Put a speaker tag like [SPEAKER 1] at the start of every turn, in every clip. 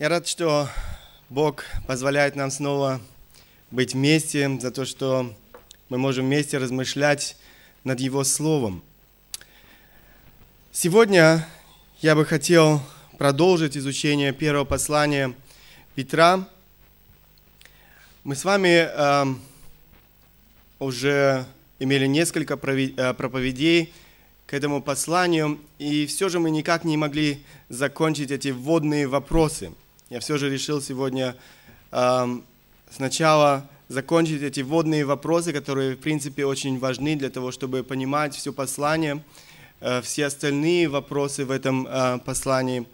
[SPEAKER 1] Я рад, что Бог позволяет нам снова быть вместе, за то, что мы можем вместе размышлять над Его Словом. Сегодня я бы хотел продолжить изучение первого послания Петра. Мы с вами э, уже имели несколько э, проповедей к этому посланию, и все же мы никак не могли закончить эти вводные вопросы. Я все же решил сегодня э, сначала закончить эти вводные вопросы, которые, в принципе, очень важны для того, чтобы понимать все послание – Э, все остальные вопросы в этом э, послании.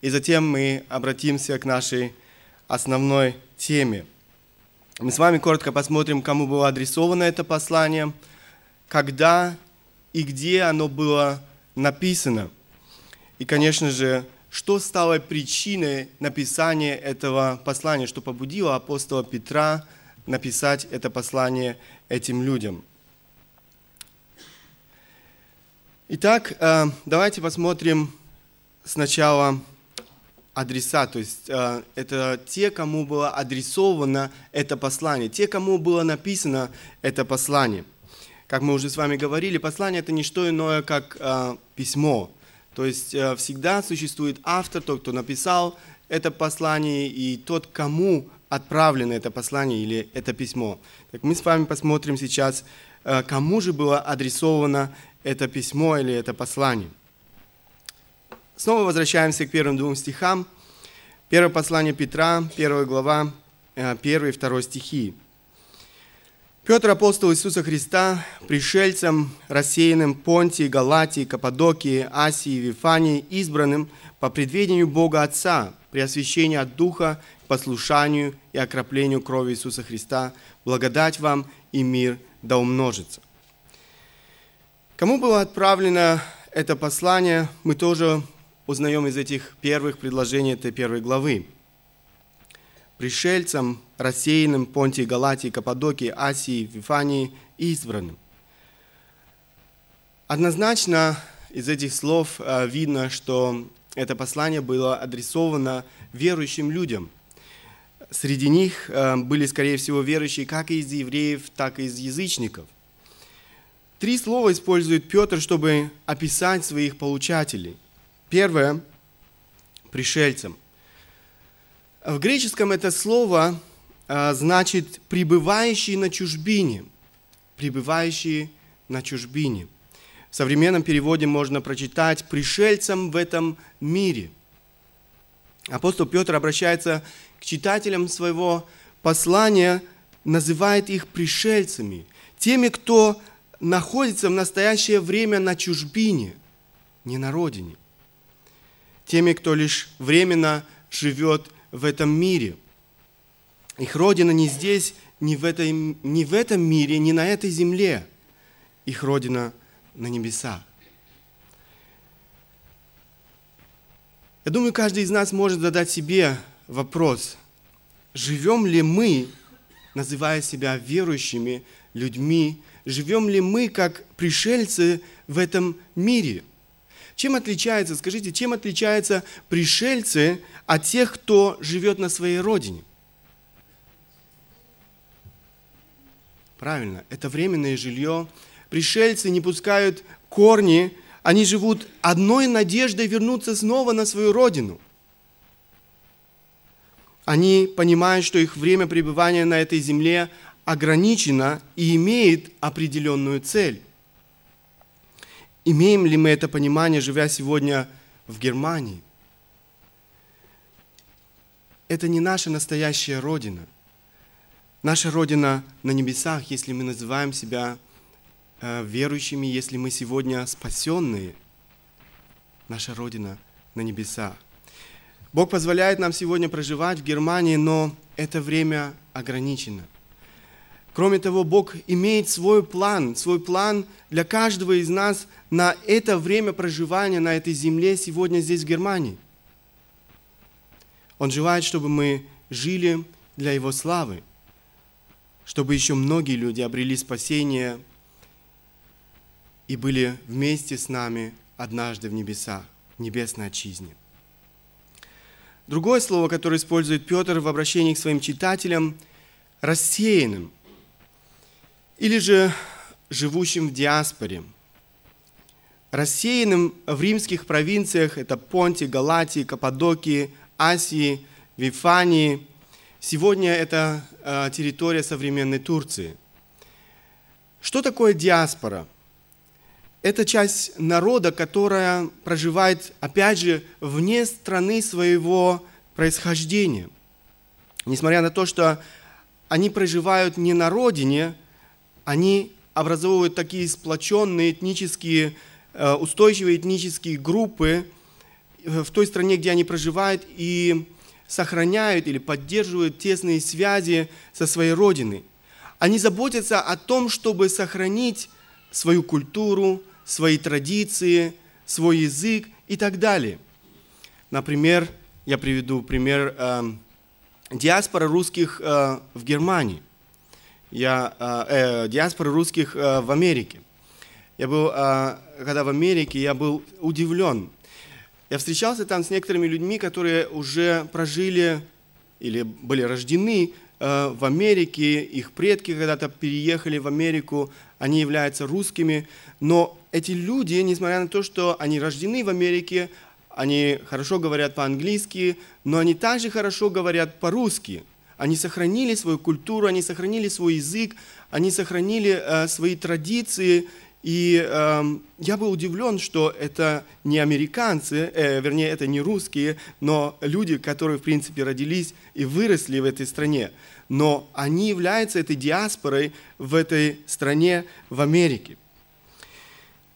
[SPEAKER 1] И затем мы обратимся к нашей основной теме. Мы с вами коротко посмотрим, кому было адресовано это послание, когда и где оно было написано. И, конечно же, что стало причиной написания этого послания, что побудило апостола Петра написать это послание этим людям. Итак, э, давайте посмотрим сначала адреса, то есть э, это те, кому было адресовано это послание, те, кому было написано это послание. Как мы уже с вами говорили, послание это не что иное, как э, письмо. То есть всегда существует автор, тот, кто написал это послание, и тот, кому отправлено это послание или это письмо. Так мы с вами посмотрим сейчас, кому же было адресовано это письмо или это послание. Снова возвращаемся к первым двум стихам. Первое послание Петра, первая глава, э, первый и второй стихи. Петр, апостол Иисуса Христа, пришельцам, рассеянным Понтии, Галатии, Каппадокии, Асии, Вифании, избранным по предведению Бога Отца, при освящении от Духа, послушанию и окроплению крови Иисуса Христа, благодать вам и мир да умножится. Кому было отправлено это послание, мы тоже узнаем из этих первых предложений этой первой главы. Пришельцам, рассеянным Понтии, Галатии, Каппадокии, Асии, Вифании избранным. Однозначно из этих слов э, видно, что это послание было адресовано верующим людям. Среди них э, были, скорее всего, верующие как из евреев, так и из язычников. Три слова использует Петр, чтобы описать своих получателей. Первое – пришельцам. В греческом это слово а, значит «пребывающий на чужбине». Пребывающий на чужбине. В современном переводе можно прочитать «пришельцам в этом мире». Апостол Петр обращается к читателям своего послания, называет их пришельцами, теми, кто находится в настоящее время на чужбине, не на родине. Теми, кто лишь временно живет в этом мире. Их родина не здесь, не в, этой, не в этом мире, не на этой земле. Их родина на небесах. Я думаю, каждый из нас может задать себе вопрос, живем ли мы, называя себя верующими людьми, живем ли мы как пришельцы в этом мире? Чем отличается, скажите, чем отличаются пришельцы от тех, кто живет на своей родине? Правильно, это временное жилье. Пришельцы не пускают корни, они живут одной надеждой вернуться снова на свою родину. Они понимают, что их время пребывания на этой земле ограничена и имеет определенную цель. Имеем ли мы это понимание, живя сегодня в Германии? Это не наша настоящая Родина. Наша Родина на небесах, если мы называем себя э, верующими, если мы сегодня спасенные. Наша Родина на небесах. Бог позволяет нам сегодня проживать в Германии, но это время ограничено – Кроме того, Бог имеет свой план, свой план для каждого из нас на это время проживания на этой земле сегодня здесь, в Германии. Он желает, чтобы мы жили для Его славы, чтобы еще многие люди обрели спасение и были вместе с нами однажды в небесах, в небесной отчизне. Другое слово, которое использует Петр в обращении к своим читателям – рассеянным или же живущим в диаспоре. Рассеянным в римских провинциях – это Понти, Галатии, Каппадокии, Асии, Вифании. Сегодня это э, территория современной Турции. Что такое диаспора? Это часть народа, которая проживает, опять же, вне страны своего происхождения. Несмотря на то, что они проживают не на родине, они образовывают такие сплоченные этнические, э, устойчивые этнические группы э, в той стране, где они проживают, и сохраняют или поддерживают тесные связи со своей родиной. Они заботятся о том, чтобы сохранить свою культуру, свои традиции, свой язык и так далее. Например, я приведу пример э, диаспора русских э, в Германии я, э, э, диаспоры русских э, в Америке. Я был, э, когда в Америке, я был удивлен. Я встречался там с некоторыми людьми, которые уже прожили или были рождены э, в Америке, их предки когда-то переехали в Америку, они являются русскими, но эти люди, несмотря на то, что они рождены в Америке, они хорошо говорят по-английски, но они также хорошо говорят по-русски – они сохранили свою культуру, они сохранили свой язык, они сохранили э, свои традиции. И э, я был удивлен, что это не американцы, э, вернее, это не русские, но люди, которые, в принципе, родились и выросли в этой стране. Но они являются этой диаспорой в этой стране, в Америке.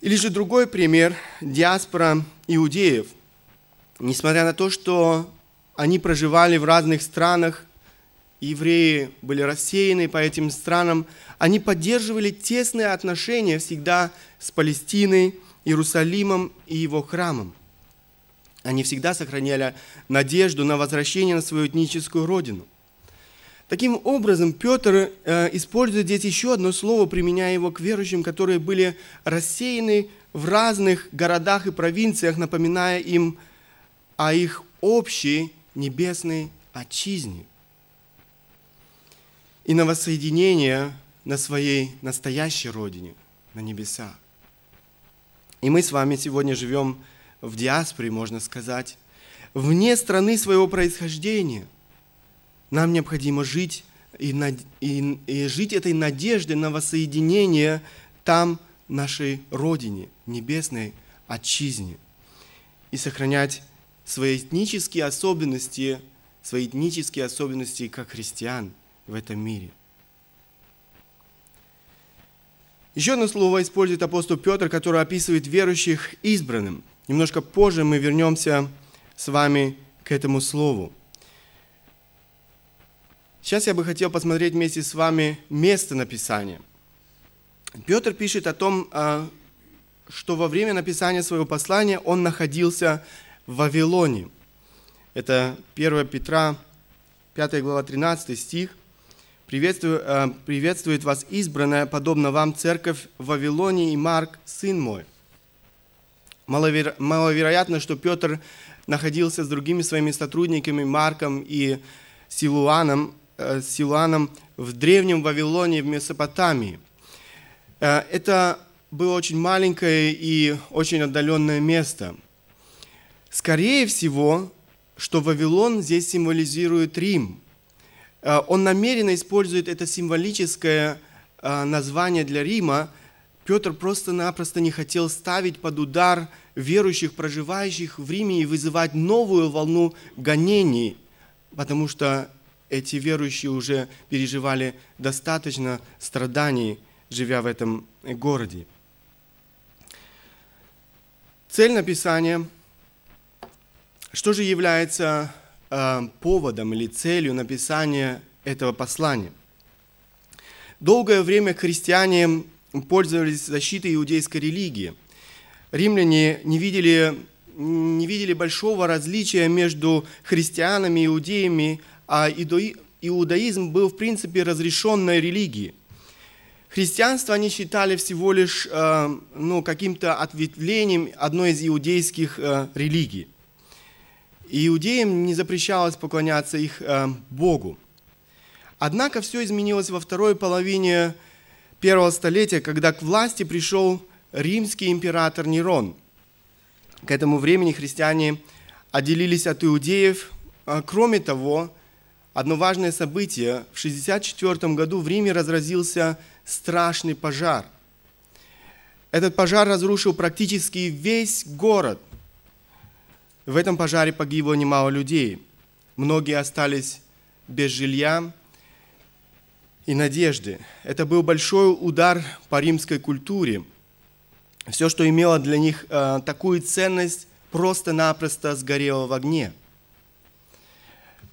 [SPEAKER 1] Или же другой пример – диаспора иудеев. Несмотря на то, что они проживали в разных странах, евреи были рассеяны по этим странам, они поддерживали тесные отношения всегда с Палестиной, Иерусалимом и его храмом. Они всегда сохраняли надежду на возвращение на свою этническую родину. Таким образом, Петр э, использует здесь еще одно слово, применяя его к верующим, которые были рассеяны в разных городах и провинциях, напоминая им о их общей небесной отчизне и на воссоединение на своей настоящей родине, на небесах. И мы с вами сегодня живем в диаспоре, можно сказать, вне страны своего происхождения. Нам необходимо жить и, и, и жить этой надеждой на воссоединение там, нашей родине, небесной отчизне, и сохранять свои этнические особенности, свои этнические особенности как христиан – в этом мире. Еще одно слово использует апостол Петр, которое описывает верующих избранным. Немножко позже мы вернемся с вами к этому слову. Сейчас я бы хотел посмотреть вместе с вами место написания. Петр пишет о том, а, что во время написания своего послания он находился в Вавилоне. Это 1 Петра, 5 глава, 13 стих. Приветствую, э, приветствует вас избранная, подобно вам, церковь в Вавилоне и Марк, сын мой. Маловеро... Маловероятно, что Петр находился с другими своими сотрудниками, Марком и Силуаном, э, Силуаном в древнем Вавилоне в Месопотамии. Э, это было очень маленькое и очень отдаленное место. Скорее всего, что Вавилон здесь символизирует Рим – он намеренно использует это символическое э, название для Рима. Петр просто-напросто не хотел ставить под удар верующих, проживающих в Риме, и вызывать новую волну гонений, потому что эти верующие уже переживали достаточно страданий, живя в этом городе. Цель написания. Что же является Э, поводом или целью написания этого послания. Долгое время христиане пользовались защитой иудейской религии. Римляне не видели, не видели большого различия между христианами и иудеями, а иудаизм был в принципе разрешенной религией. Христианство они считали всего лишь э, ну, каким-то ответвлением одной из иудейских э, религий. Иудеям не запрещалось поклоняться их э, Богу. Однако все изменилось во второй половине первого столетия, когда к власти пришел римский император Нерон. К этому времени христиане отделились от иудеев. А, кроме того, одно важное событие. В 64 году в Риме разразился страшный пожар. Этот пожар разрушил практически весь город. В этом пожаре погибло немало людей. Многие остались без жилья и надежды. Это был большой удар по римской культуре. Все, что имело для них э, такую ценность, просто-напросто сгорело в огне.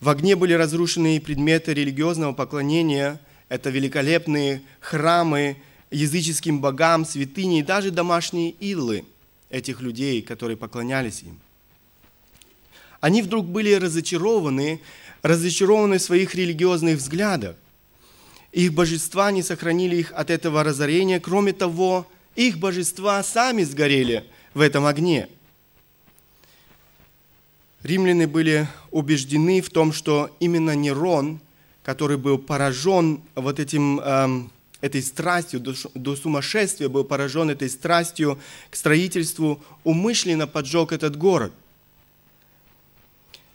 [SPEAKER 1] В огне были разрушены предметы религиозного поклонения. Это великолепные храмы языческим богам, святыни и даже домашние идолы этих людей, которые поклонялись им. Они вдруг были разочарованы, разочарованы в своих религиозных взглядах. Их божества не сохранили их от этого разорения. Кроме того, их божества сами сгорели в этом огне. Римляне были убеждены в том, что именно Нерон, который был поражен вот этим, эм, этой страстью, до, до сумасшествия был поражен этой страстью к строительству, умышленно поджег этот город.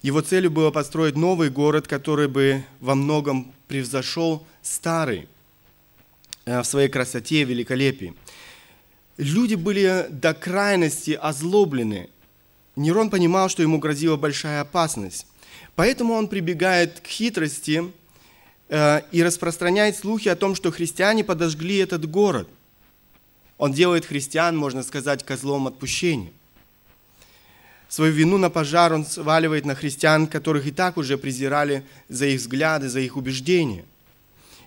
[SPEAKER 1] Его целью было построить новый город, который бы во многом превзошел старый э, в своей красоте и великолепии. Люди были до крайности озлоблены. Нерон понимал, что ему грозила большая опасность. Поэтому он прибегает к хитрости э, и распространяет слухи о том, что христиане подожгли этот город. Он делает христиан, можно сказать, козлом отпущения. Свою вину на пожар он сваливает на христиан, которых и так уже презирали за их взгляды, за их убеждения.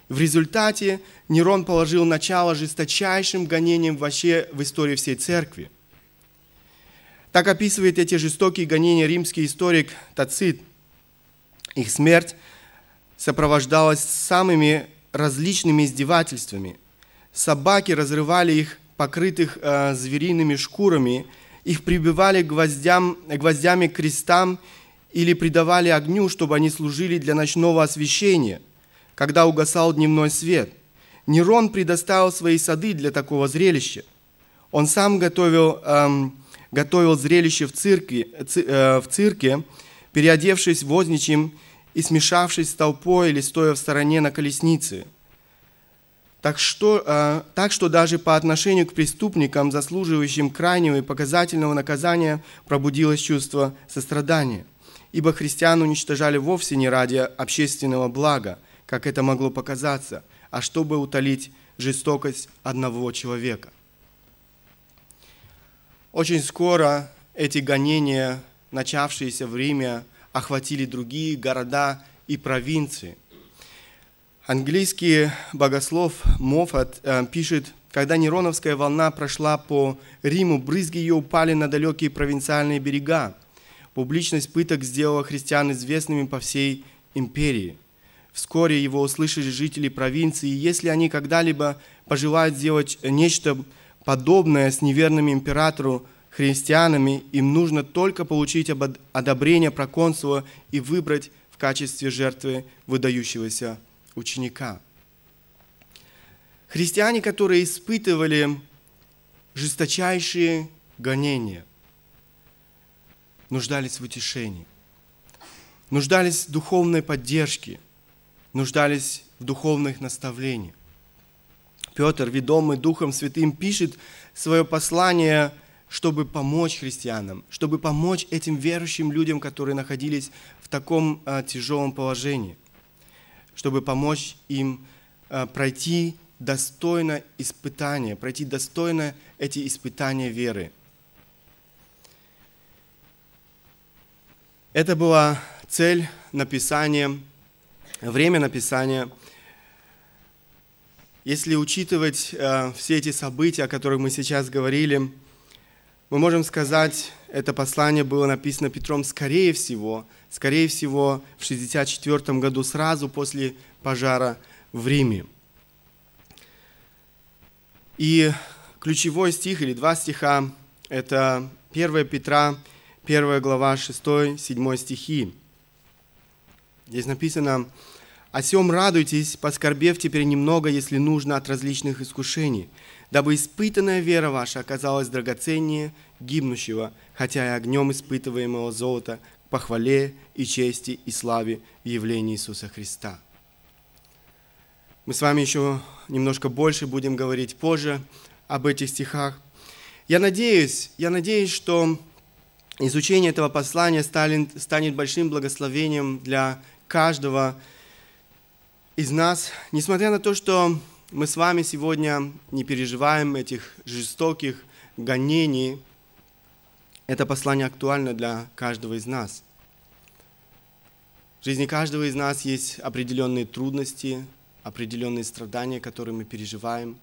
[SPEAKER 1] В результате Нерон положил начало жесточайшим гонениям вообще в истории всей церкви. Так описывает эти жестокие гонения римский историк Тацит. Их смерть сопровождалась самыми различными издевательствами. Собаки разрывали их, покрытых э, звериными шкурами, их прибивали гвоздям, гвоздями к крестам или придавали огню, чтобы они служили для ночного освещения – когда угасал дневной свет. Нерон предоставил свои сады для такого зрелища. Он сам готовил, эм, готовил зрелище в цирке, ци, э, в цирке, переодевшись возничим и смешавшись с толпой или стоя в стороне на колеснице. Так что, э, так что даже по отношению к преступникам, заслуживающим крайнего и показательного наказания, пробудилось чувство сострадания. Ибо христиан уничтожали вовсе не ради общественного блага, как это могло показаться, а чтобы утолить жестокость одного человека. Очень скоро эти гонения, начавшиеся в Риме, охватили другие города и провинции. Английский богослов Моффат э, пишет, когда Нероновская волна прошла по Риму, брызги ее упали на далекие провинциальные берега. Публичность пыток сделала христиан известными по всей империи – Вскоре его услышали жители провинции, и если они когда-либо пожелают сделать нечто подобное с неверными императору христианами, им нужно только получить одобрение проконсула и выбрать в качестве жертвы выдающегося ученика. Христиане, которые испытывали жесточайшие гонения, нуждались в утешении, нуждались в духовной поддержке – нуждались в духовных наставлениях. Петр, ведомый Духом Святым, пишет свое послание, чтобы помочь христианам, чтобы помочь этим верующим людям, которые находились в таком а, тяжелом положении, чтобы помочь им а, пройти достойно испытания, пройти достойно эти испытания веры. Это была цель написания время написания. Если учитывать э, все эти события, о которых мы сейчас говорили, мы можем сказать, это послание было написано Петром скорее всего, скорее всего в 64 году, сразу после пожара в Риме. И ключевой стих или два стиха – это 1 Петра, 1 глава 6-7 стихи. Здесь написано, «О сем радуйтесь, поскорбев теперь немного, если нужно, от различных искушений, дабы испытанная вера ваша оказалась драгоценнее гибнущего, хотя и огнем испытываемого золота, к похвале и чести и славе в явлении Иисуса Христа». Мы с вами еще немножко больше будем говорить позже об этих стихах. Я надеюсь, я надеюсь, что изучение этого послания станет большим благословением для каждого из нас, несмотря на то, что мы с вами сегодня не переживаем этих жестоких гонений, это послание актуально для каждого из нас. В жизни каждого из нас есть определенные трудности, определенные страдания, которые мы переживаем.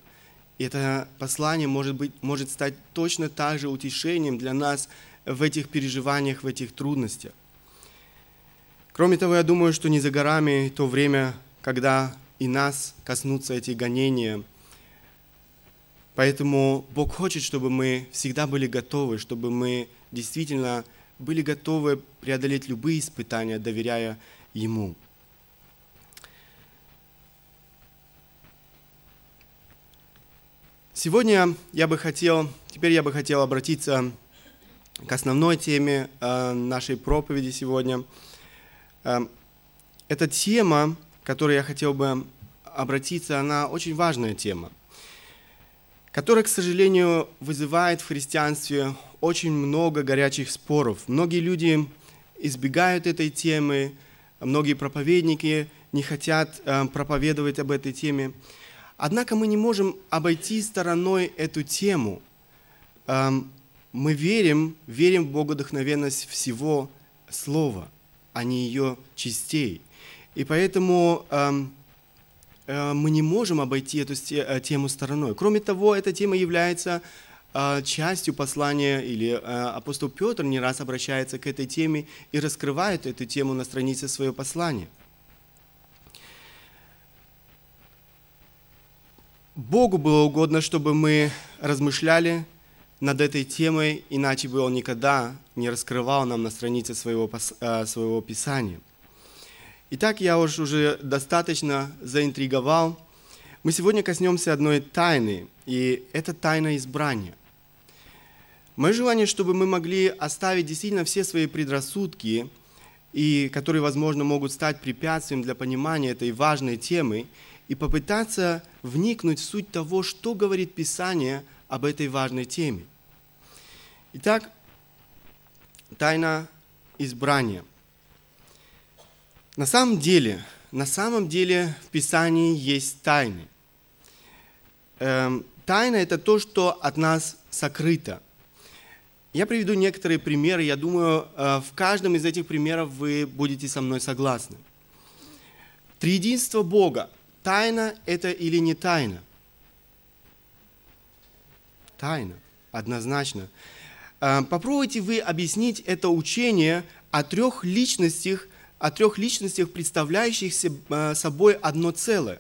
[SPEAKER 1] И это послание может, быть, может стать точно так же утешением для нас в этих переживаниях, в этих трудностях. Кроме того, я думаю, что не за горами то время, когда и нас коснутся эти гонения. Поэтому Бог хочет, чтобы мы всегда были готовы, чтобы мы действительно были готовы преодолеть любые испытания, доверяя Ему. Сегодня я бы хотел, теперь я бы хотел обратиться к основной теме э, нашей проповеди сегодня – Эм, эта тема, к которой я хотел бы обратиться, она очень важная тема, которая, к сожалению, вызывает в христианстве очень много горячих споров. Многие люди избегают этой темы, многие проповедники не хотят э, проповедовать об этой теме. Однако мы не можем обойти стороной эту тему. Эм, мы верим, верим в богодухновенность всего Слова а не ее частей. И поэтому э, э, мы не можем обойти эту э, тему стороной. Кроме того, эта тема является э, частью послания, или э, апостол Петр не раз обращается к этой теме и раскрывает эту тему на странице своего послания. Богу было угодно, чтобы мы размышляли над этой темой, иначе бы он никогда не раскрывал нам на странице своего, э, своего Писания. Итак, я уж уже достаточно заинтриговал. Мы сегодня коснемся одной тайны, и это тайна избрания. Мое желание, чтобы мы могли оставить действительно все свои предрассудки, и которые, возможно, могут стать препятствием для понимания этой важной темы, и попытаться вникнуть в суть того, что говорит Писание об этой важной теме. Итак, тайна избрания. На самом деле, на самом деле в Писании есть тайны. Эм, тайна – это то, что от нас сокрыто. Я приведу некоторые примеры. Я думаю, э, в каждом из этих примеров вы будете со мной согласны. Триединство Бога. Тайна это или не тайна? Тайна, однозначно. Э, попробуйте вы объяснить это учение о трех личностях, о трех личностях, представляющих э, собой одно целое.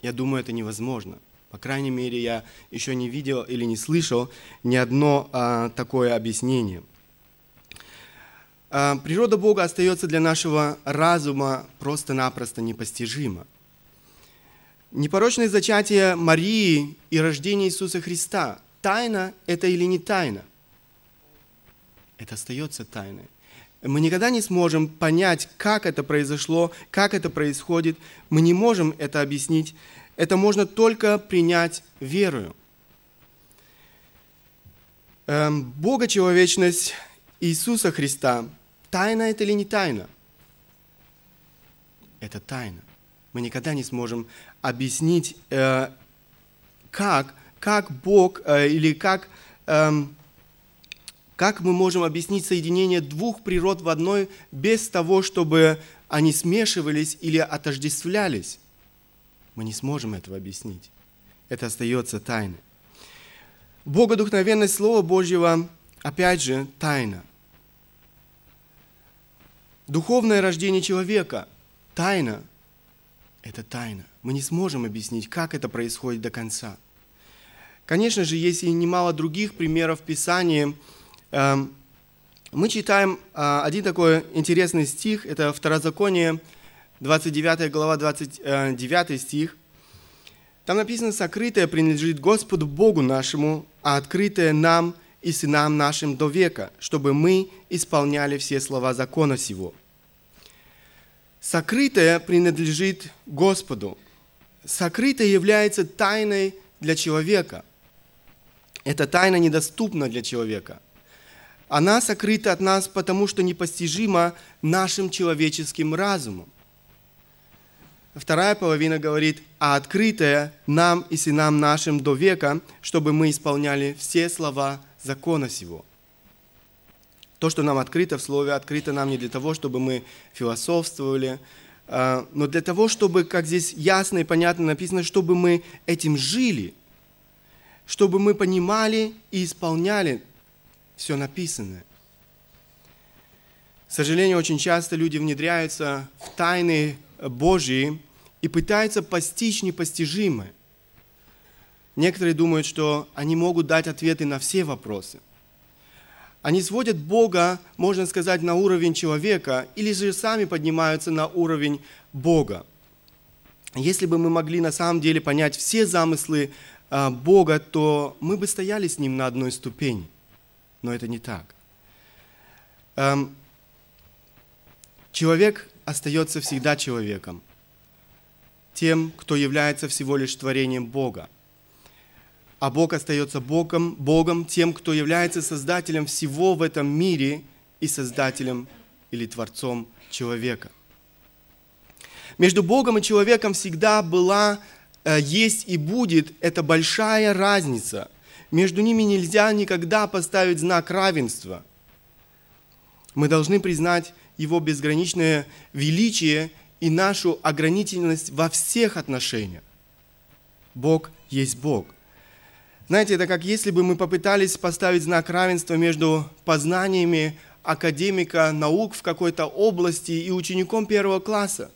[SPEAKER 1] Я думаю, это невозможно. По крайней мере, я еще не видел или не слышал ни одно а, такое объяснение. А, природа Бога остается для нашего разума просто-напросто непостижима. Непорочное зачатие Марии и рождение Иисуса Христа – тайна это или не тайна? Это остается тайной. Мы никогда не сможем понять, как это произошло, как это происходит. Мы не можем это объяснить. Это можно только принять верою. Эм, Бога человечность Иисуса Христа. Тайна это или не тайна? Это тайна. Мы никогда не сможем объяснить, э, как как Бог э, или как, эм, как мы можем объяснить соединение двух природ в одной без того, чтобы они смешивались или отождествлялись. Мы не сможем этого объяснить. Это остается тайной. Богодухновенность Слова Божьего, опять же, тайна. Духовное рождение человека, тайна, это тайна. Мы не сможем объяснить, как это происходит до конца – Конечно же, есть и немало других примеров в Писании, мы читаем а, один такой интересный стих, это Второзаконие, 29 глава, 29 стих. Там написано, сокрытое принадлежит Господу Богу нашему, а открытое нам и сынам нашим до века, чтобы мы исполняли все слова закона сего. Сокрытое принадлежит Господу. Сокрытое является тайной для человека. Эта тайна недоступна для человека. Она сокрыта от нас, потому что непостижима нашим человеческим разумом. Вторая половина говорит, а открытое нам и сынам нашим до века, чтобы мы исполняли все слова закона сего. То, что нам открыто в Слове, открыто нам не для того, чтобы мы философствовали, а, но для того, чтобы, как здесь ясно и понятно написано, чтобы мы этим жили, чтобы мы понимали и исполняли все написанное. К сожалению, очень часто люди внедряются в тайны Божьи и пытаются постичь непостижимое. Некоторые думают, что они могут дать ответы на все вопросы. Они сводят Бога, можно сказать, на уровень человека, или же сами поднимаются на уровень Бога. Если бы мы могли на самом деле понять все замыслы а, Бога, то мы бы стояли с Ним на одной ступени. Но это не так. Эм, человек остается всегда человеком, тем, кто является всего лишь творением Бога. А Бог остается Богом, Богом тем, кто является создателем всего в этом мире и создателем или творцом человека. Между Богом и человеком всегда была, э, есть и будет эта большая разница. Между ними нельзя никогда поставить знак равенства. Мы должны признать его безграничное величие и нашу ограниченность во всех отношениях. Бог есть Бог. Знаете, это как если бы мы попытались поставить знак равенства между познаниями академика наук в какой-то области и учеником первого класса.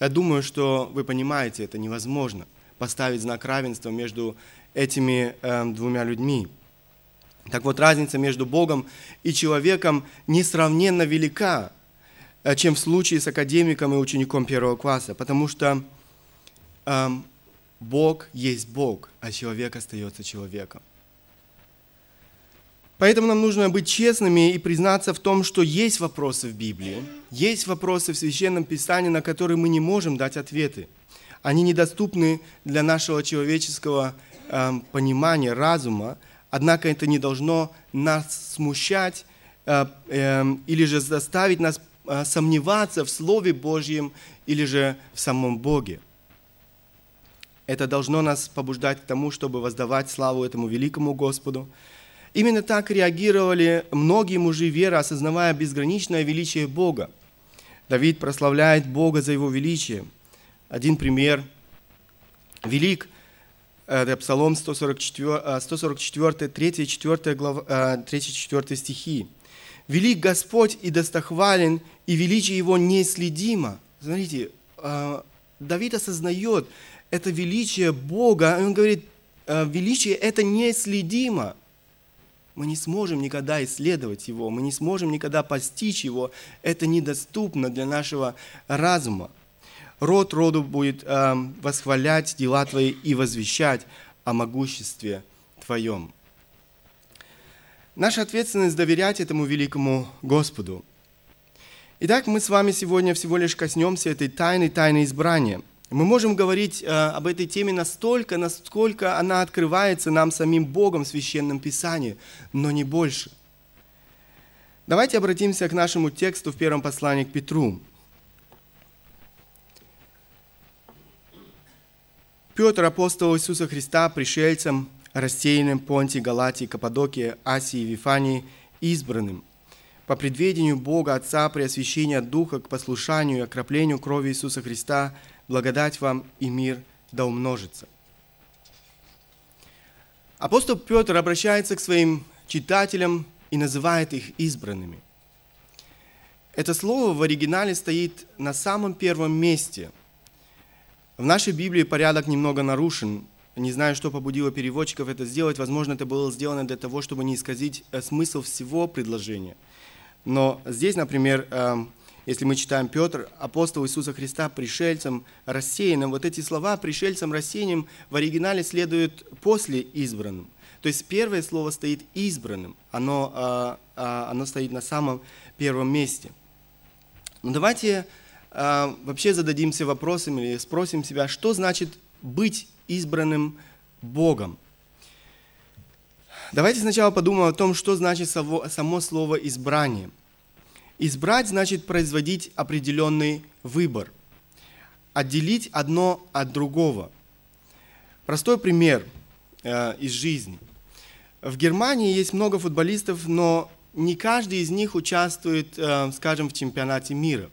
[SPEAKER 1] Я думаю, что вы понимаете, это невозможно поставить знак равенства между этими э, двумя людьми. Так вот, разница между Богом и человеком несравненно велика, э, чем в случае с академиком и учеником первого класса, потому что э, Бог есть Бог, а человек остается человеком. Поэтому нам нужно быть честными и признаться в том, что есть вопросы в Библии, есть вопросы в Священном Писании, на которые мы не можем дать ответы. Они недоступны для нашего человеческого понимания, разума, однако это не должно нас смущать э, э, или же заставить нас э, сомневаться в Слове Божьем или же в самом Боге. Это должно нас побуждать к тому, чтобы воздавать славу этому великому Господу, Именно так реагировали многие мужи веры, осознавая безграничное величие Бога. Давид прославляет Бога за его величие. Один пример. Велик, это Псалом 144, 144 3, 4, глава, 3, 4 стихи. «Велик Господь и достохвален, и величие Его неследимо». Смотрите, э, Давид осознает это величие Бога, и он говорит, «Э, величие это неследимо мы не сможем никогда исследовать его, мы не сможем никогда постичь его. Это недоступно для нашего разума. Род роду будет э, восхвалять дела Твои и возвещать о могуществе Твоем. Наша ответственность доверять этому великому Господу. Итак, мы с вами сегодня всего лишь коснемся этой тайны, тайны избрания – мы можем говорить э, об этой теме настолько, насколько она открывается нам самим Богом в Священном Писании, но не больше. Давайте обратимся к нашему тексту в первом послании к Петру. Петр, апостол Иисуса Христа, пришельцем, рассеянным Понтии, Галатии, Каппадокии, Асии, Вифании, избранным, по предведению Бога Отца при освящении Духа к послушанию и окроплению крови Иисуса Христа – благодать вам и мир да умножится. Апостол Петр обращается к своим читателям и называет их избранными. Это слово в оригинале стоит на самом первом месте. В нашей Библии порядок немного нарушен. Не знаю, что побудило переводчиков это сделать. Возможно, это было сделано для того, чтобы не исказить э, смысл всего предложения. Но здесь, например, эм, если мы читаем Петр, апостол Иисуса Христа, пришельцам, рассеянным, вот эти слова пришельцам, рассеянным в оригинале следуют после избранным. То есть первое слово стоит избранным, оно, а, а, оно стоит на самом первом месте. Но давайте а, вообще зададимся вопросом или спросим себя, что значит быть избранным Богом? Давайте сначала подумаем о том, что значит само слово «избрание». Избрать значит производить определенный выбор, отделить одно от другого. Простой пример э, из жизни. В Германии есть много футболистов, но не каждый из них участвует, э, скажем, в чемпионате мира.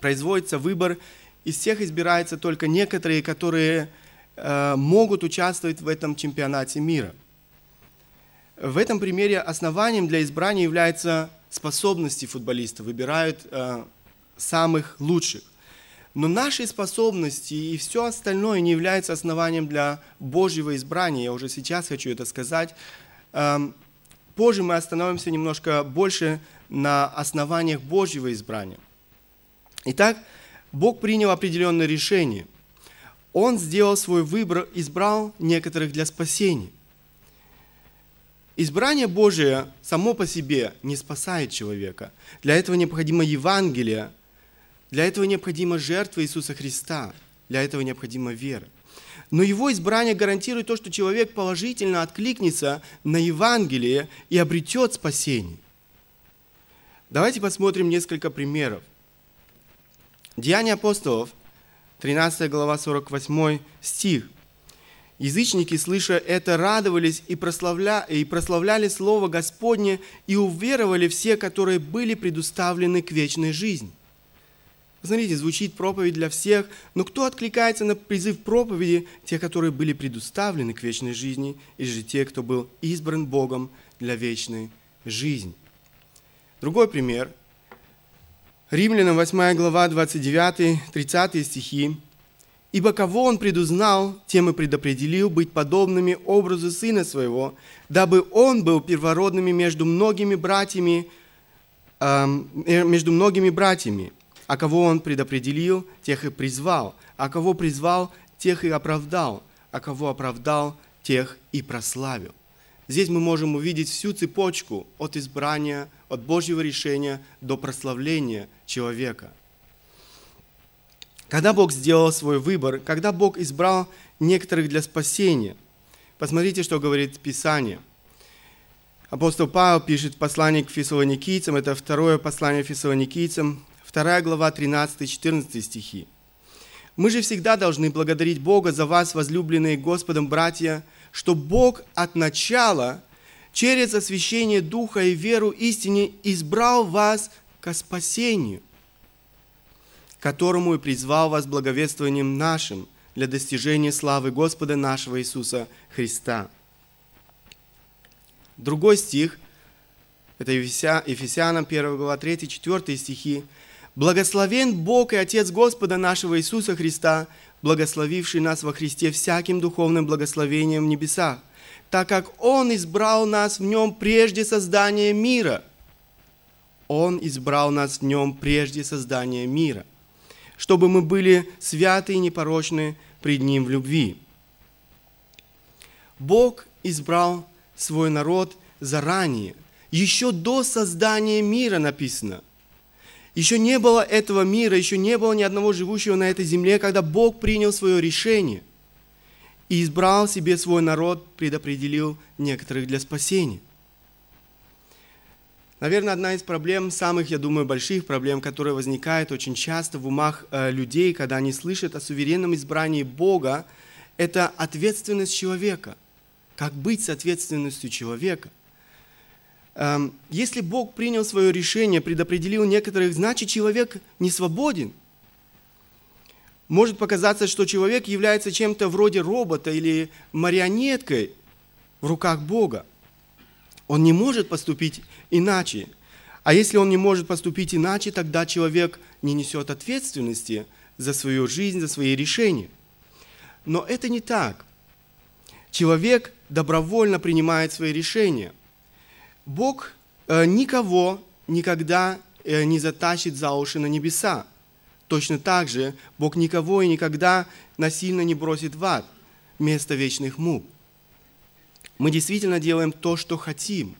[SPEAKER 1] Производится выбор, из всех избираются только некоторые, которые э, могут участвовать в этом чемпионате мира. В этом примере основанием для избрания является способности футболиста, выбирают э, самых лучших. Но наши способности и все остальное не является основанием для Божьего избрания. Я уже сейчас хочу это сказать. Э, позже мы остановимся немножко больше на основаниях Божьего избрания. Итак, Бог принял определенное решение. Он сделал свой выбор, избрал некоторых для спасения – Избрание Божие само по себе не спасает человека. Для этого необходимо Евангелие, для этого необходима жертва Иисуса Христа, для этого необходима вера. Но его избрание гарантирует то, что человек положительно откликнется на Евангелие и обретет спасение. Давайте посмотрим несколько примеров. Деяния апостолов, 13 глава, 48 стих. Язычники, слыша это, радовались и, прославля... и прославляли Слово Господне, и уверовали все, которые были предуставлены к вечной жизни. Смотрите, звучит проповедь для всех, но кто откликается на призыв проповеди? Те, которые были предуставлены к вечной жизни, или же те, кто был избран Богом для вечной жизни. Другой пример. Римлянам 8 глава 29-30 стихи. Ибо кого он предузнал, тем и предопределил быть подобными образу Сына Своего, дабы он был первородными между многими братьями, э, между многими братьями. А кого он предопределил, тех и призвал. А кого призвал, тех и оправдал. А кого оправдал, тех и прославил. Здесь мы можем увидеть всю цепочку от избрания, от Божьего решения до прославления человека – когда Бог сделал свой выбор, когда Бог избрал некоторых для спасения. Посмотрите, что говорит Писание. Апостол Павел пишет послание к фессалоникийцам, это второе послание фессалоникийцам, 2 глава 13-14 стихи. «Мы же всегда должны благодарить Бога за вас, возлюбленные Господом братья, что Бог от начала через освящение Духа и веру истине избрал вас ко спасению – которому и призвал вас благовествованием нашим для достижения славы Господа нашего Иисуса Христа. Другой стих, это Ефесянам 1 глава 3-4 стихи. «Благословен Бог и Отец Господа нашего Иисуса Христа, благословивший нас во Христе всяким духовным благословением в небесах, так как Он избрал нас в Нем прежде создания мира». Он избрал нас в Нем прежде создания мира – чтобы мы были святы и непорочны пред Ним в любви. Бог избрал свой народ заранее, еще до создания мира написано. Еще не было этого мира, еще не было ни одного живущего на этой земле, когда Бог принял свое решение и избрал себе свой народ, предопределил некоторых для спасения – Наверное, одна из проблем, самых, я думаю, больших проблем, которая возникает очень часто в умах э, людей, когда они слышат о суверенном избрании Бога, это ответственность человека. Как быть с ответственностью человека? Эм, если Бог принял свое решение, предопределил некоторых, значит человек не свободен. Может показаться, что человек является чем-то вроде робота или марионеткой в руках Бога. Он не может поступить иначе. А если он не может поступить иначе, тогда человек не несет ответственности за свою жизнь, за свои решения. Но это не так. Человек добровольно принимает свои решения. Бог э, никого никогда э, не затащит за уши на небеса. Точно так же Бог никого и никогда насильно не бросит в ад, место вечных мук. Мы действительно делаем то, что хотим.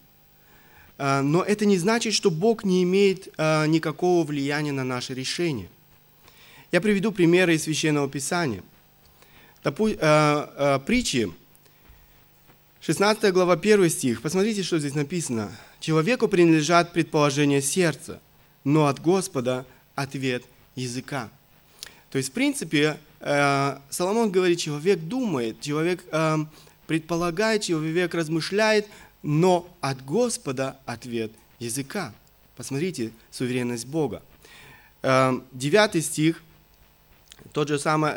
[SPEAKER 1] Э, но это не значит, что Бог не имеет э, никакого влияния на наши решения. Я приведу примеры из Священного Писания. Э, притчи, 16 глава, 1 стих. Посмотрите, что здесь написано. «Человеку принадлежат предположения сердца, но от Господа ответ языка». То есть, в принципе, э, Соломон говорит, человек думает, человек э, предполагает, человек размышляет, но от Господа ответ языка. Посмотрите, суверенность Бога. Э, девятый стих, тот же самый,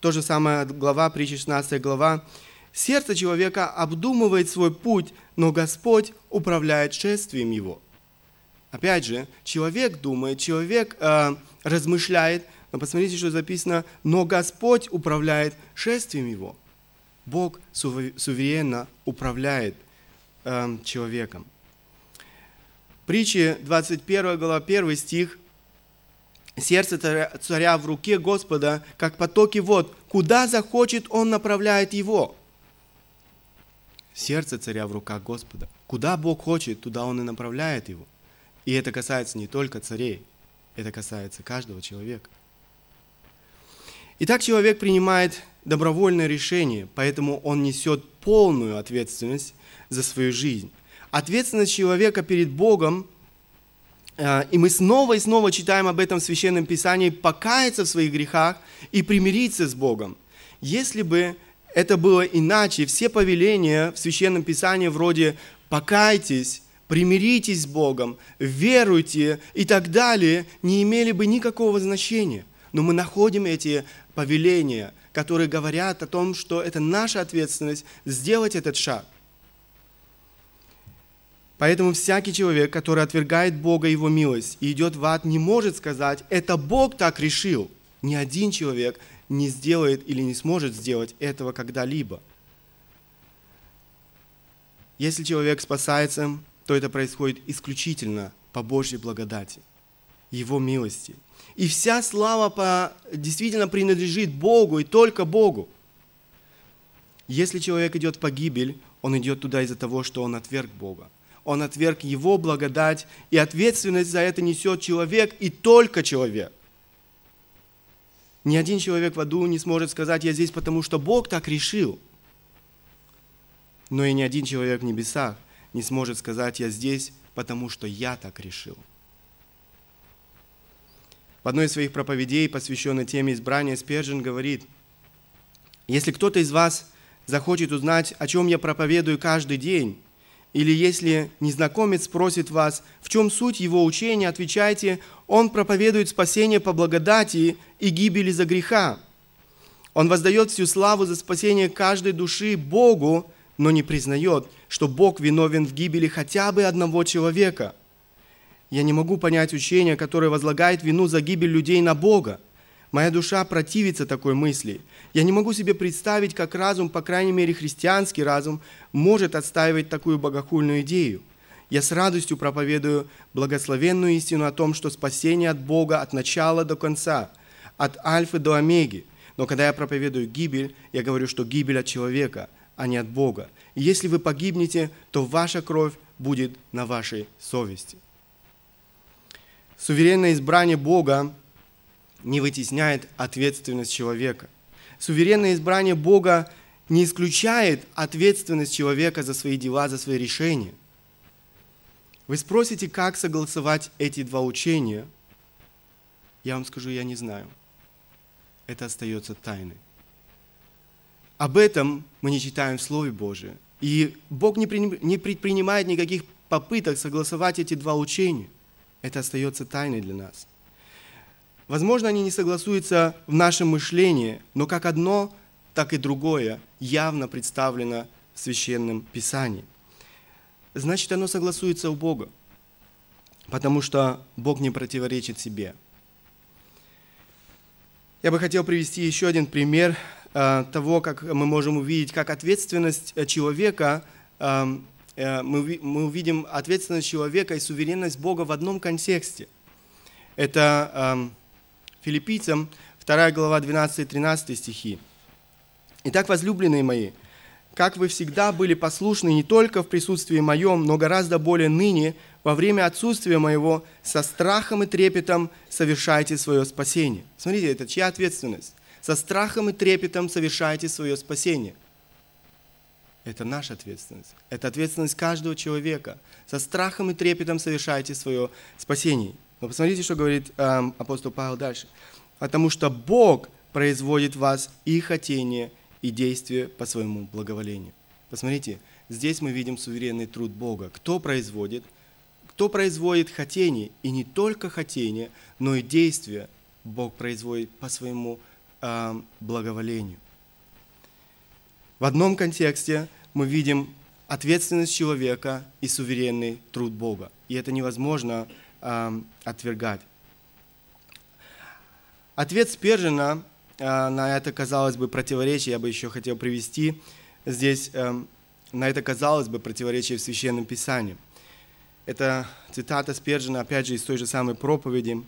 [SPEAKER 1] то же самое глава, притча 16 глава. «Сердце человека обдумывает свой путь, но Господь управляет шествием его». Опять же, человек думает, человек э, размышляет, но посмотрите, что записано, но Господь управляет шествием его. Бог суверенно управляет э, человеком. Притчи 21 глава 1 стих. Сердце царя в руке Господа, как потоки вод. Куда захочет, он направляет его. Сердце царя в руках Господа. Куда Бог хочет, туда он и направляет его. И это касается не только царей, это касается каждого человека. Итак, человек принимает добровольное решение, поэтому он несет полную ответственность за свою жизнь. Ответственность человека перед Богом, э, и мы снова и снова читаем об этом в Священном Писании, покаяться в своих грехах и примириться с Богом. Если бы это было иначе, все повеления в Священном Писании вроде «покайтесь», примиритесь с Богом, веруйте и так далее, не имели бы никакого значения. Но мы находим эти повеления, которые говорят о том, что это наша ответственность сделать этот шаг. Поэтому всякий человек, который отвергает Бога и Его милость и идет в ад, не может сказать, это Бог так решил. Ни один человек не сделает или не сможет сделать этого когда-либо. Если человек спасается, то это происходит исключительно по Божьей благодати, Его милости. И вся слава по, действительно принадлежит Богу и только Богу. Если человек идет в погибель, он идет туда из-за того, что он отверг Бога. Он отверг Его благодать, и ответственность за это несет человек и только человек. Ни один человек в аду не сможет сказать, я здесь, потому что Бог так решил. Но и ни один человек в небесах не сможет сказать, я здесь, потому что я так решил. В одной из своих проповедей, посвященной теме избрания, Спержин говорит, если кто-то из вас захочет узнать, о чем я проповедую каждый день, или если незнакомец спросит вас, в чем суть его учения, отвечайте, он проповедует спасение по благодати и гибели за греха. Он воздает всю славу за спасение каждой души Богу, но не признает, что Бог виновен в гибели хотя бы одного человека. Я не могу понять учение, которое возлагает вину за гибель людей на Бога. Моя душа противится такой мысли. Я не могу себе представить, как разум, по крайней мере христианский разум, может отстаивать такую богохульную идею. Я с радостью проповедую благословенную истину о том, что спасение от Бога от начала до конца, от альфы до омеги. Но когда я проповедую гибель, я говорю, что гибель от человека, а не от Бога. И если вы погибнете, то ваша кровь будет на вашей совести. Суверенное избрание Бога не вытесняет ответственность человека. Суверенное избрание Бога не исключает ответственность человека за свои дела, за свои решения. Вы спросите, как согласовать эти два учения? Я вам скажу, я не знаю. Это остается тайной. Об этом мы не читаем в Слове Божьем. И Бог не предпринимает никаких попыток согласовать эти два учения. Это остается тайной для нас. Возможно, они не согласуются в нашем мышлении, но как одно, так и другое явно представлено в Священном Писании. Значит, оно согласуется у Бога, потому что Бог не противоречит себе. Я бы хотел привести еще один пример того, как мы можем увидеть, как ответственность э, человека, эм, мы, мы увидим ответственность человека и суверенность Бога в одном контексте. Это эм, филиппийцам 2 глава 12-13 стихи. «Итак, возлюбленные мои, как вы всегда были послушны не только в присутствии моем, но гораздо более ныне, во время отсутствия моего, со страхом и трепетом совершайте свое спасение». Смотрите, это чья ответственность? Со страхом и трепетом совершайте свое спасение. Это наша ответственность. Это ответственность каждого человека. Со страхом и трепетом совершайте свое спасение. Но посмотрите, что говорит эм, апостол Павел дальше. «Потому что Бог производит в вас и хотение, и действие по своему благоволению. Посмотрите, здесь мы видим суверенный труд Бога. Кто производит? Кто производит хотение, и не только хотение, но и действие Бог производит по своему э, благоволению. В одном контексте мы видим ответственность человека и суверенный труд Бога. И это невозможно э, отвергать. Ответ Спержина Э, на это, казалось бы, противоречие, я бы еще хотел привести здесь, эм, на это, казалось бы, противоречие в Священном Писании. Это цитата Спержина, опять же, из той же самой проповеди.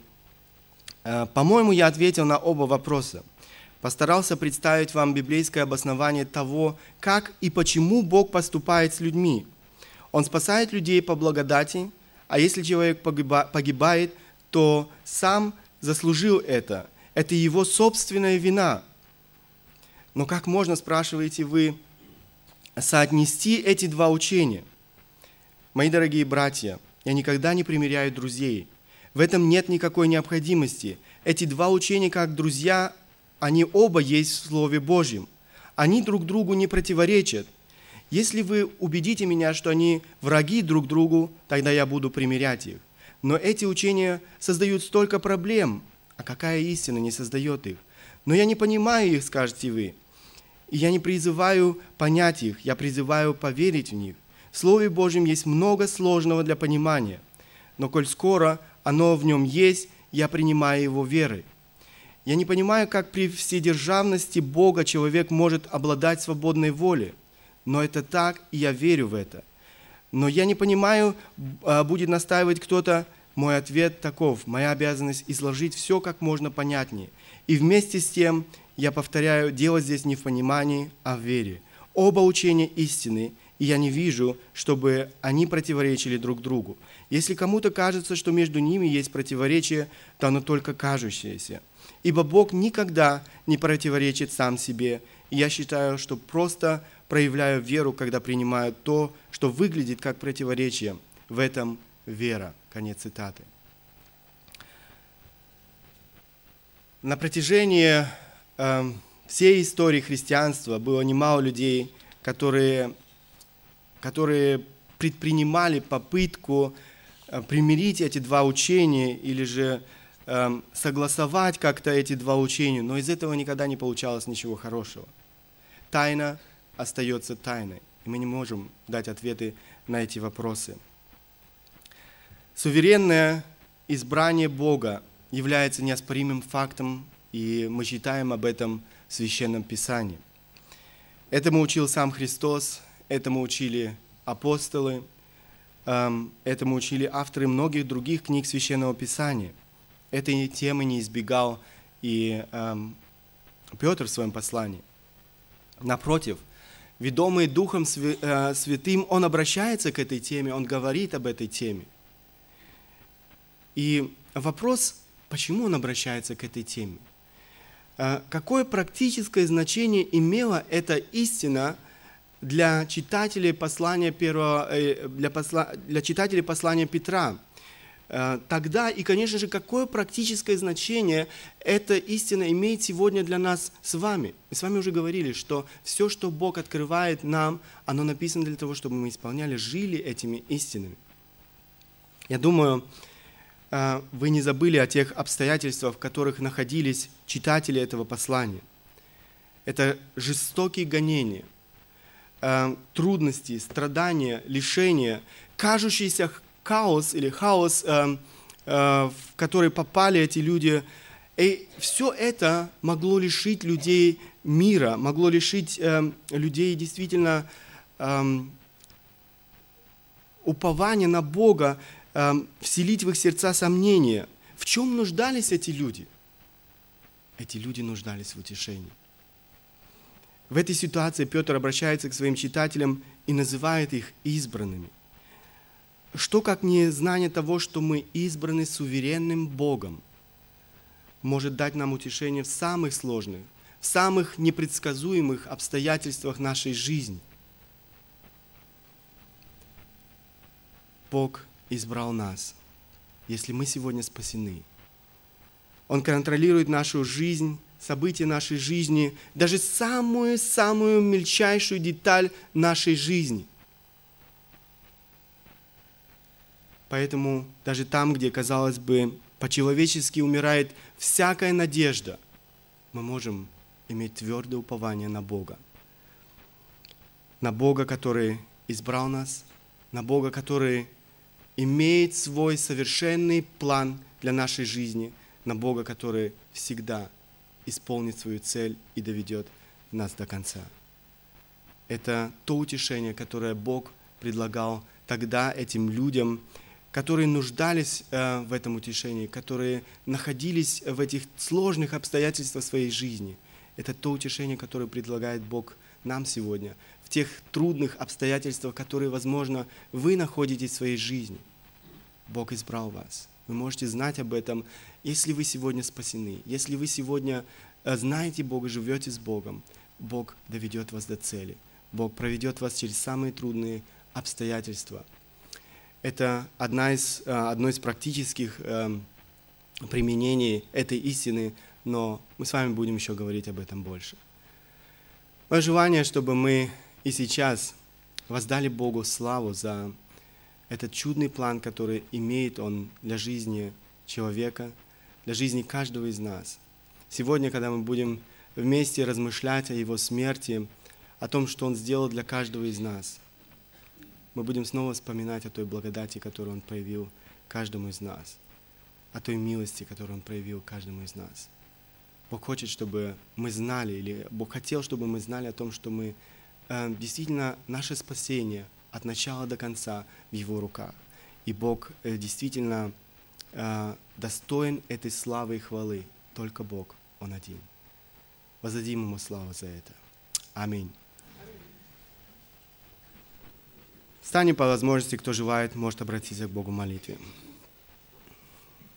[SPEAKER 1] «Э, «По-моему, я ответил на оба вопроса. Постарался представить вам библейское обоснование того, как и почему Бог поступает с людьми. Он спасает людей по благодати, а если человек погибает, то сам заслужил это – это его собственная вина. Но как можно, спрашиваете вы, соотнести эти два учения? Мои дорогие братья, я никогда не примеряю друзей. В этом нет никакой необходимости. Эти два учения, как друзья, они оба есть в Слове Божьем. Они друг другу не противоречат. Если вы убедите меня, что они враги друг другу, тогда я буду примирять их. Но эти учения создают столько проблем, а какая истина не создает их? Но я не понимаю их, скажете вы. И я не призываю понять их, я призываю поверить в них. В Слове Божьем есть много сложного для понимания, но коль скоро оно в нем есть, я принимаю его верой. Я не понимаю, как при вседержавности Бога человек может обладать свободной волей, но это так, и я верю в это. Но я не понимаю, а, будет настаивать кто-то, мой ответ таков. Моя обязанность изложить все как можно понятнее. И вместе с тем, я повторяю, дело здесь не в понимании, а в вере. Оба учения истины, и я не вижу, чтобы они противоречили друг другу. Если кому-то кажется, что между ними есть противоречие, то оно только кажущееся. Ибо Бог никогда не противоречит сам себе. И я считаю, что просто проявляю веру, когда принимаю то, что выглядит как противоречие. В этом вера. Конец цитаты. На протяжении э, всей истории христианства было немало людей, которые, которые предпринимали попытку э, примирить эти два учения или же согласовать как-то эти два учения, но из этого никогда не получалось ничего хорошего. Тайна остается тайной, и мы не можем дать ответы на эти вопросы. Суверенное избрание Бога является неоспоримым фактом, и мы читаем об этом в Священном Писании. Этому учил сам Христос, этому учили апостолы, эм, этому учили авторы многих других книг Священного Писания. Этой темы не избегал и эм, Петр в своем послании. Напротив, ведомый Духом э, Святым, он обращается к этой теме, он говорит об этой теме – и вопрос, почему он обращается к этой теме? А, какое практическое значение имела эта истина для читателей послания, первого, э, для, посла, для читателей послания Петра? А, тогда и, конечно же, какое практическое значение эта истина имеет сегодня для нас с вами. Мы с вами уже говорили, что все, что Бог открывает нам, оно написано для того, чтобы мы исполняли, жили этими истинами. Я думаю, а, вы не забыли о тех обстоятельствах, в которых находились читатели этого послания. Это жестокие гонения, а, трудности, страдания, лишения, кажущийся хаос или хаос, а, в который попали эти люди, И все это могло лишить людей мира, могло лишить э, людей действительно э, упования на Бога, э, вселить в их сердца сомнения. В чем нуждались эти люди? Эти люди нуждались в утешении. В этой ситуации Петр обращается к своим читателям и называет их избранными. Что, как не знание того, что мы избраны суверенным Богом, может дать нам утешение в самых сложных, в самых непредсказуемых обстоятельствах нашей жизни. Бог избрал нас, если мы сегодня спасены. Он контролирует нашу жизнь, события нашей жизни, даже самую-самую мельчайшую деталь нашей жизни. Поэтому даже там, где, казалось бы, по-человечески умирает всякая надежда, мы можем иметь твердое упование на Бога. На Бога, который избрал нас, на Бога, который имеет свой совершенный план для нашей жизни, на Бога, который всегда исполнит свою цель и доведет нас до конца. Это то утешение, которое Бог предлагал тогда этим людям, которые нуждались э, в этом утешении, которые находились в этих сложных обстоятельствах своей жизни. Это то утешение, которое предлагает Бог нам сегодня, в тех трудных обстоятельствах, которые, возможно, вы находитесь в своей жизни. Бог избрал вас. Вы можете знать об этом, если вы сегодня спасены, если вы сегодня э, знаете Бога, живете с Богом, Бог доведет вас до цели. Бог проведет вас через самые трудные обстоятельства. Это одна из, э, одно из практических эм, применений этой истины, но мы с вами будем еще говорить об этом больше. Мое желание, чтобы мы и сейчас воздали Богу славу за этот чудный план, который имеет Он для жизни человека, для жизни каждого из нас. Сегодня, когда мы будем вместе размышлять о Его смерти, о том, что Он сделал для каждого из нас, мы будем снова вспоминать о той благодати, которую Он проявил каждому из нас, о той милости, которую Он проявил каждому из нас. Бог хочет, чтобы мы знали, или Бог хотел, чтобы мы знали о том, что мы э, действительно наше спасение – от начала до конца в Его руках. И Бог э, действительно э, достоин этой славы и хвалы. Только Бог, Он один. Воздадим Ему славу за это. Аминь. Встанем по возможности, кто желает, может обратиться к Богу в молитве.